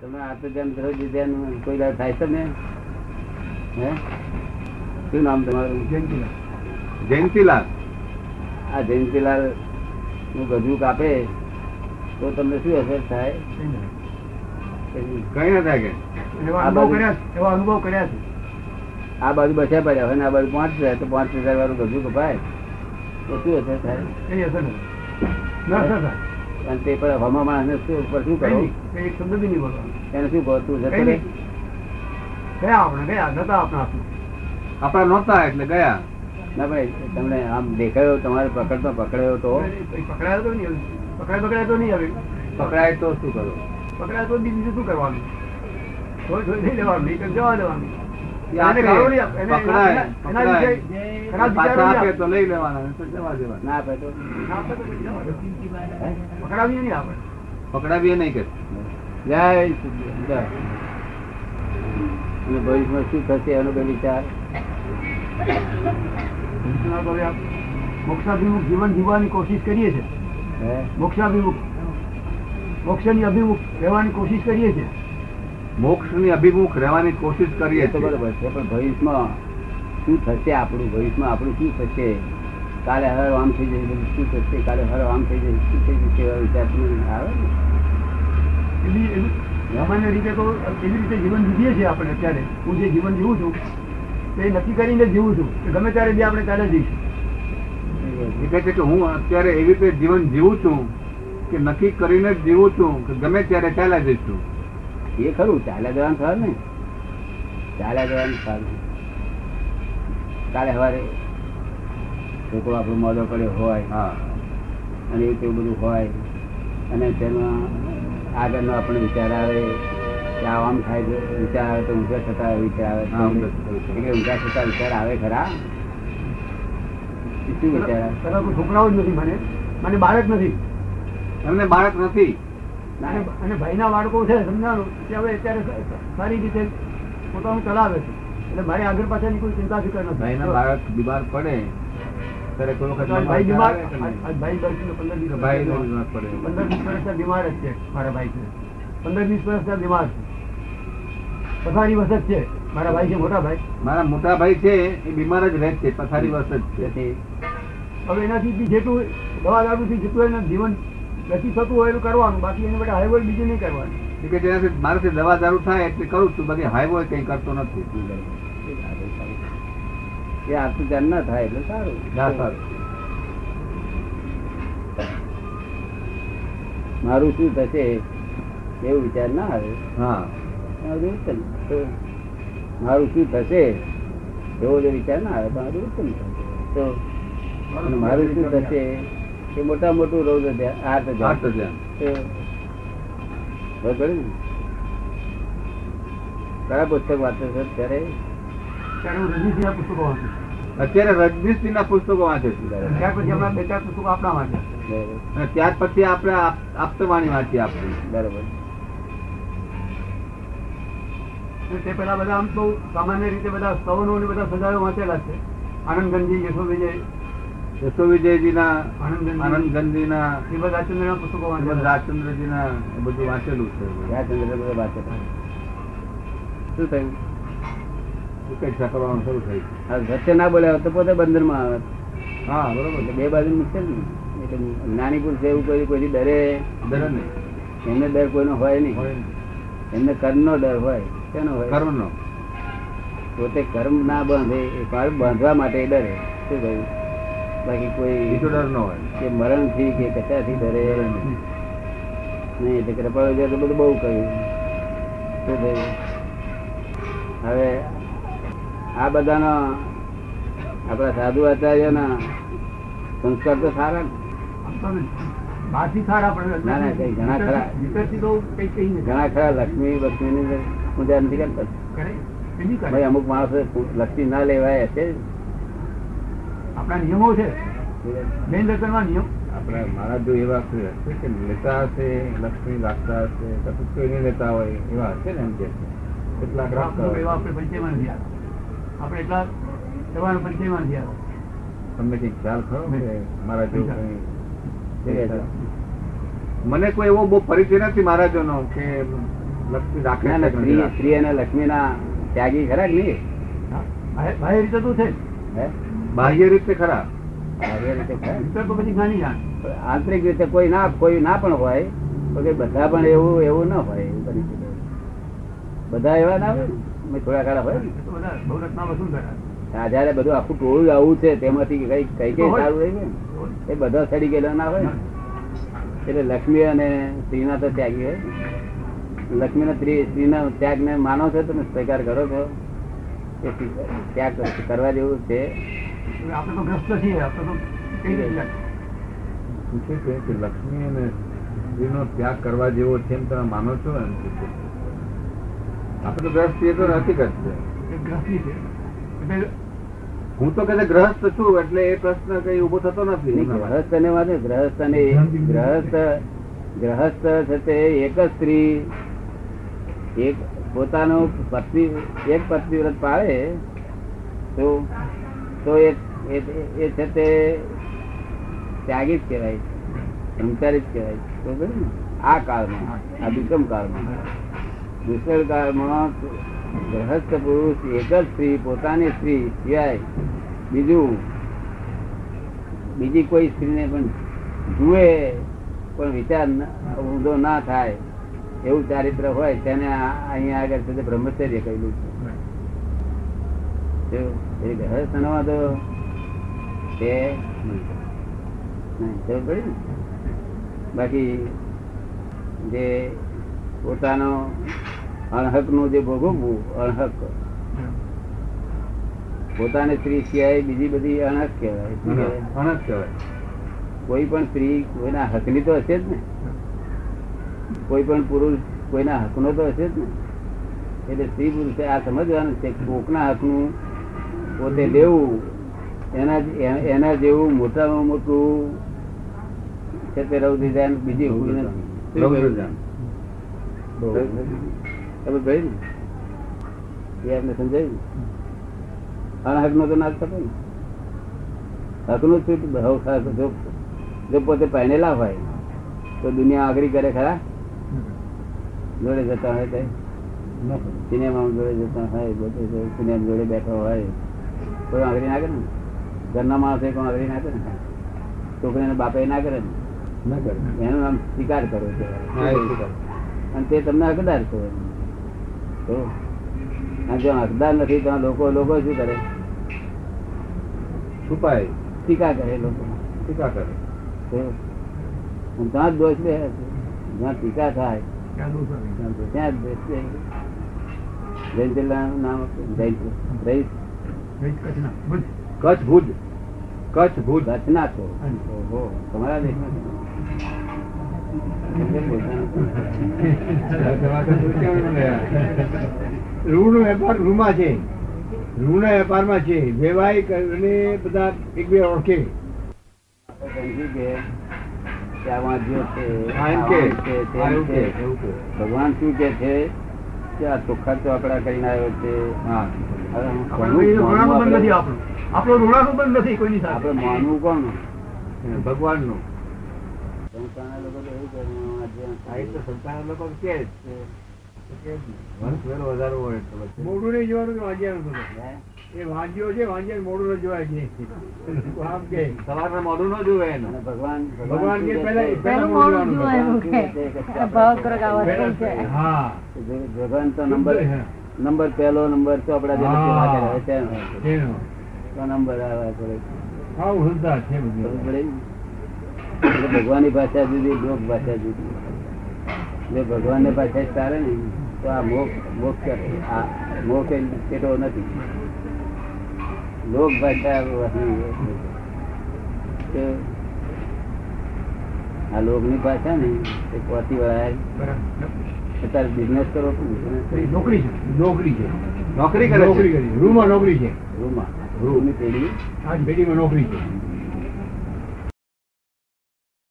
તમે આત્મધ્યાન ધ્રુવ ધ્યાન કોઈ દાડ થાય તમે હે? શું નામ તમારું? જયંતિલાલ. આ જયંતિલાલનું ગજુ કાપે તો તમને શું અસર થાય? કઈ ના. થાય કે? અનુભવ કર્યા છે, એવા અનુભવ કર્યા છે. આ બાજુ બચ્યા પડ્યા હોય ને આ બાજુ પાંચ હજાર તો પાંચ હજાર વાળું ગજુ કપાય તો શું અસર થાય? કઈ અસર ના અસર થાય. અને તે પર હવામાં માણસને શું ઉપર શું કરો? એક શબ્દ બી નહીં બોલવાનો એને શું કહો તું? જતો રહે. ગયા આપણે ગયા. નહોતા એટલે ગયા. ના ભાઈ તમને આમ દેખાયો તમારે પકડતો પકડાયો તો. પકડાયો તો નહીં. પકડાય પકડાય તો નહીં હવે. પકડાય તો શું કરો? પકડાય તો બીજું શું કરવાનું? નહીં લેવાનું જવા દેવાનું. ના ના? પકડાવીએ નહીં કે. જય અને ભવિષ્યમાં શું થશે એનો કઈ વિચાર. મોક્ષાભિમુખ જીવન જીવવાની કોશિશ કરીએ છીએ. મોક્ષાભિમુખ. મોક્ષની અભિમુખ રહેવાની કોશિશ કરીએ છીએ. મોક્ષની અભિમુખ રહેવાની કોશિશ કરીએ તો બરોબર છે પણ ભવિષ્યમાં શું થશે આપણું? ભવિષ્યમાં આપણું શું થશે? કાલે હર આમ થઈ જશે શું થશે? કાલે હર આમ થઈ જશે શું થઈ જશે એવા વિચાર આવે ને? સામાન્ય રીતે તો એવી રીતે જીવન જીવીએ છીએ આપણે અત્યારે. હું જે જીવન જીવું છું તે નક્કી કરીને જીવું છું કે ગમે ત્યારે બી આપણે ચાલે જઈશું એ કહે છે કે હું અત્યારે એવી રીતે જીવન જીવું છું કે નક્કી કરીને જ જીવું છું કે ગમે ત્યારે ચાલ્યા જઈશું. એ ખરું ચાલ્યા જવાનું સારું ને? ચાલ્યા જવાનું સારું કાલે સવારે છોકરો આપણો મોડો પડ્યો હોય અને એવું તેવું બધું હોય અને તેમાં આગળનો આપણને વિચાર આવે કે આમ થાય છે વિચાર આવે તો ઊંઘા થતા વિચાર આવે. એટલે ઊંઘા થતા વિચાર આવે ખરા? શું વિચાર? છોકરાઓ જ નથી મને. મને બાળક નથી. એમને બાળક નથી? અને ભાઈના બાળકો છે સમજાણું? કે હવે અત્યારે સારી રીતે પોતાનું ચલાવે છે. એટલે મારે આગળ પાછળની કોઈ ચિંતા ફિકર નથી. ભાઈના બાળક બીમાર પડે ત્યારે કોઈ વખત ભાઈ બીમાર પંદર પંદર વીસ વર્ષના બીમાર જ છે મારા ભાઈ છે. પંદર વીસ વર્ષના બીમાર છે. પથારી વસત છે મારા ભાઈ છે મોટા ભાઈ. મારા મોટા ભાઈ છે એ બીમાર જ રહે છે પથારી વસત છે હવે એનાથી જેટલું દવા દારૂથી જેટલું એના જીવન વ્યતીત થતું હોય કરવાનું. બાકી એની માટે હાઈવોલ બીજું નહીં કરવાનું. કે જેનાથી મારાથી દવા દારૂ થાય એટલે કરું છું. બાકી હાઈવોલ કંઈ કરતો નથી. એ આટલું ધ્યાન ના થાય એટલે સારું. ના સારું. મારું શું થશે એવું વિચાર ના આવે. હા. મારું શું થશે એવો જો વિચાર ના આવે. મારું ઉત્તમ થશે. તો મારું શું થશે? એ મોટા મોટું રૌદ્ર ધ્યાન. ધ્યાન. બરાબર ને કયા પુસ્તક વાંચે છે ત્યારે અત્યારે રજનીશજી ના પુસ્તકો વાંચે છે. ત્યાર પછી હમણાં બે ચાર પુસ્તકો આપણા વાંચ્યા ત્યાર પછી આપણે આપ- આપતવાણી વાંચી આપણી. બરાબર. તે પેલા બધા આમ તો સામાન્ય રીતે બધા સવનો બધા સજાયો વાંચેલા છે. આનંદગંજી યશો વિજય યશો વિજયજીના આનંદગંજી. આનંદગંજીના શ્રીમદ રાજચંદ્રના પુસ્તકો શ્રીમદ રાજચંદ્રજીના બધું વાંચેલું છે. રાજચંદ્ર બધા શું થયું? ઉપેક્ષા કરવાનું શરૂ ના બોલ્યા તો પોતે બંદરમાં આવે. હા બરોબર. બે બાજુ મૂકશે ને. એટલે જ્ઞાની પુરુષ એવું કોઈ કોઈ ડરે. ડરે નહીં. એમને ડર કોઈનો હોય નહીં. એમને કર્મનો ડર હોય. કેનો હોય? કર્મનો. પોતે કર્મ ના બાંધે એ કર્મ બાંધવા માટે ડરે. શું કહ્યું બાકી કોઈ ડર ન હોય. કે મરણથી કે કચાથી ડરે. નહીં. એટલે કૃપાળુ છે તો બધું બહુ કહ્યું શું થયું હવે આ બધાનો આપણા સાધુ આચાર્યના સંસ્કાર તો સારા ને ના, ના, ઘણા ખરા. ઘણા ખરા લક્ષ્મી લક્ષ્મીની પૂજા નથી કરતા. અમુક માણસો લક્ષ્મી ના લેવાય હશે. આપણા નિયમો છે. બેન દર્શનમાં નિયમ. આપણે મારા જો એવા છે કે લેતા હશે લક્ષ્મી રાખતા હશે કશું કોઈ લેતા હોય એવા હશે ને એમ કે છે. કેટલાક રાખતા આપણે એવા આપણે પરિચયમાં નથી આવ્યા. આપણે એટલા એવાનો પરિચયમાં નથી આવ્યા. તમને કઈ ખ્યાલ ખરો કે મારા જો મને કોઈ એવો બહુ પરિચય નથી મહારાજોનો કે લક્ષ્મી રાખે ના ના છે સ્ત્રી અને લક્ષ્મી ના લક્ષ્મીના ત્યાગી ખરા કે નહીં ભાઈ રીતે તું છે હે? બાહ્ય રીતે ખરા. આવી રીતે ખરા તો પછી જ્ઞાની જાણ. આંતરિક રીતે કોઈ ના કોઈ ના પણ હોય તો કે બધા પણ એવું એવું ના હોય એવું બની શકે. બધા એવા ના હોય થોડા કાળા હોય ને? તો બધા આખું ટોળું આવું છે તેમાંથી કઈ કઈ કઈ સારું રહી એ બધા સડી ગયેલા ના હોય એટલે લક્ષ્મી અને સ્ત્રીના તો ત્યાગી હોય ને. લક્ષ્મીના સ્ત્રી સ્ત્રીના ત્યાગને માનો છો તમે સ્વીકાર કરો છો. ત્યાગ કરવા જેવું છે. આપણે તો ગ્રસ્ત છીએ આપણે તો પૂછે છે. કે લક્ષ્મી અને સ્ત્રીનો ત્યાગ કરવા જેવો છે એમ તમે માનો છો એમ પૂછે આપણે ગ્રસ્ત છીએ તો નથી કરશે છે. હું તો કદાચ ગ્રહસ્થ છું એટલે એ પ્રશ્ન કઈ ઊભો થતો નથી ગ્રહસ્થ ને વાત. ગ્રહસ્થ અને ગ્રહસ્થ ગ્રહસ્થ છે તે એક જ સ્ત્રી એક પોતાનો પત્ની એક પત્ની વ્રત પાડે તો તો એ એ- છે તે ત્યાગી જ કહેવાય સંસારી જ કહેવાય બરોબર ને? આ કાળમાં, આ વિક્રમ કાળમાં. દુષ્કર કાળમાં ગ્રહસ્થ પુરુષ એક જ સ્ત્રી, પોતાની સ્ત્રી સિવાય બીજું, બીજી કોઈ સ્ત્રીને પણ જુએ, પણ વિચાર ઊંધો ના થાય, એવું ચારિત્ર હોય, તેને અહીંયા આગળ તે બ્રહ્મચર્ય કહેલું છે. ગ્રહસ્થમાં તો ને? બાકી જે પોતાનો અણહકનું જે ભોગવવું અણહક. પોતાને સ્ત્રી સિવાય બીજી બધી અણહક કહેવાય. અણહક કહેવાય? કોઈ પણ સ્ત્રી કોઈના હકની તો હશે જ ને. કોઈ પણ પુરુષ કોઈના હકનો તો હશે જ ને. એટલે સ્ત્રી પુરુષે આ સમજવાનું છે કે કોકના હકનું પોતે લેવું એના એના જેવું મોટામાં મોટું છે તે રૌદ્ર ધ્યાન બીજી કોઈ નથી. પડી ને? એ આપને સમજાયું? અનહક નો તો ના થતો ને. હકનું બહુ જો પોતે પહેરેલા હોય તો દુનિયા આગળ કરે ખરા? જોડે જતા હોય તે. સિનેમા જોડે જતા હોય જો સિનેમા જોડે બેઠો હોય. કોઈ આગળ ના કરે ને? ઘરના માણસે કોઈ અઘરી ના કરે ને. છોકરીને બાપે ના કરે ને. એનું નામ સ્વીકાર કરો હા, અને તે તમને હકદાર છો. અને જો હકદાર નથી તો લોકો લોકો શું કરે? છુપાય. ટીકા કરે લોકો. ટીકા કરે. ત્યાં જ દોષ બે જ્યાં ટીકા થાય? ત્યાં જ દોષ બે જૈન જિલ્લાનું નામ જય જૈન રહીશ. કચ્છ ભુજ. કચ્છ ભુજ કચ્છના છો તમારા દેશમાં? રૂનો વેપાર રૂમાં છે. રૂના વેપારમાં છે. અને બધા ઓળખે. ભગવાન શું કે છે? કે આ ચોખ્ખા આપડા કરીને આવ્યો છે. હા. હું આપણે ઋણાનું પણ નથી કોઈની સાથે. આપણે માનવું કોણ? ભગવાનનું સંસ્થાના લોકો તો એવું કહે કે વધારો હોય એટલે પછી. નહીં જોવાનું વાંજ્યાનું એ વાંજ્યો છે વાંજ્યા મોઢું ન જોવાય છે. આમ કે. સવારના મોઢું ન જોવે એનું. ભગવાન ભગવાન કે પહેલા પહેલા મોડું જોવાનું. જુઓ એમ કે ભાવગ્રહ અવસ્થા છે? હા. ભગવાન તો નંબર નંબર પહેલો નંબર. તો આપડા પડે. ભગવાનની ભાષા જુદી લોક ભાષા જુદી. જો ભગવાનની ભાષા જ ને તો આ મોક્ષ મોક્ષ આ મોક્ષ એ નથી. લોક ભાષા આ લોકની ભાષા ને એ કોથી વળાય. અત્યારે બિઝનેસ કરો નોકરી છે. નોકરી છે. નોકરી કરે નોકરી કરી. રૂમાં નોકરી છે. રૂમાં રૂમની પેઢી હાજી. પેઢીમાં નોકરી છે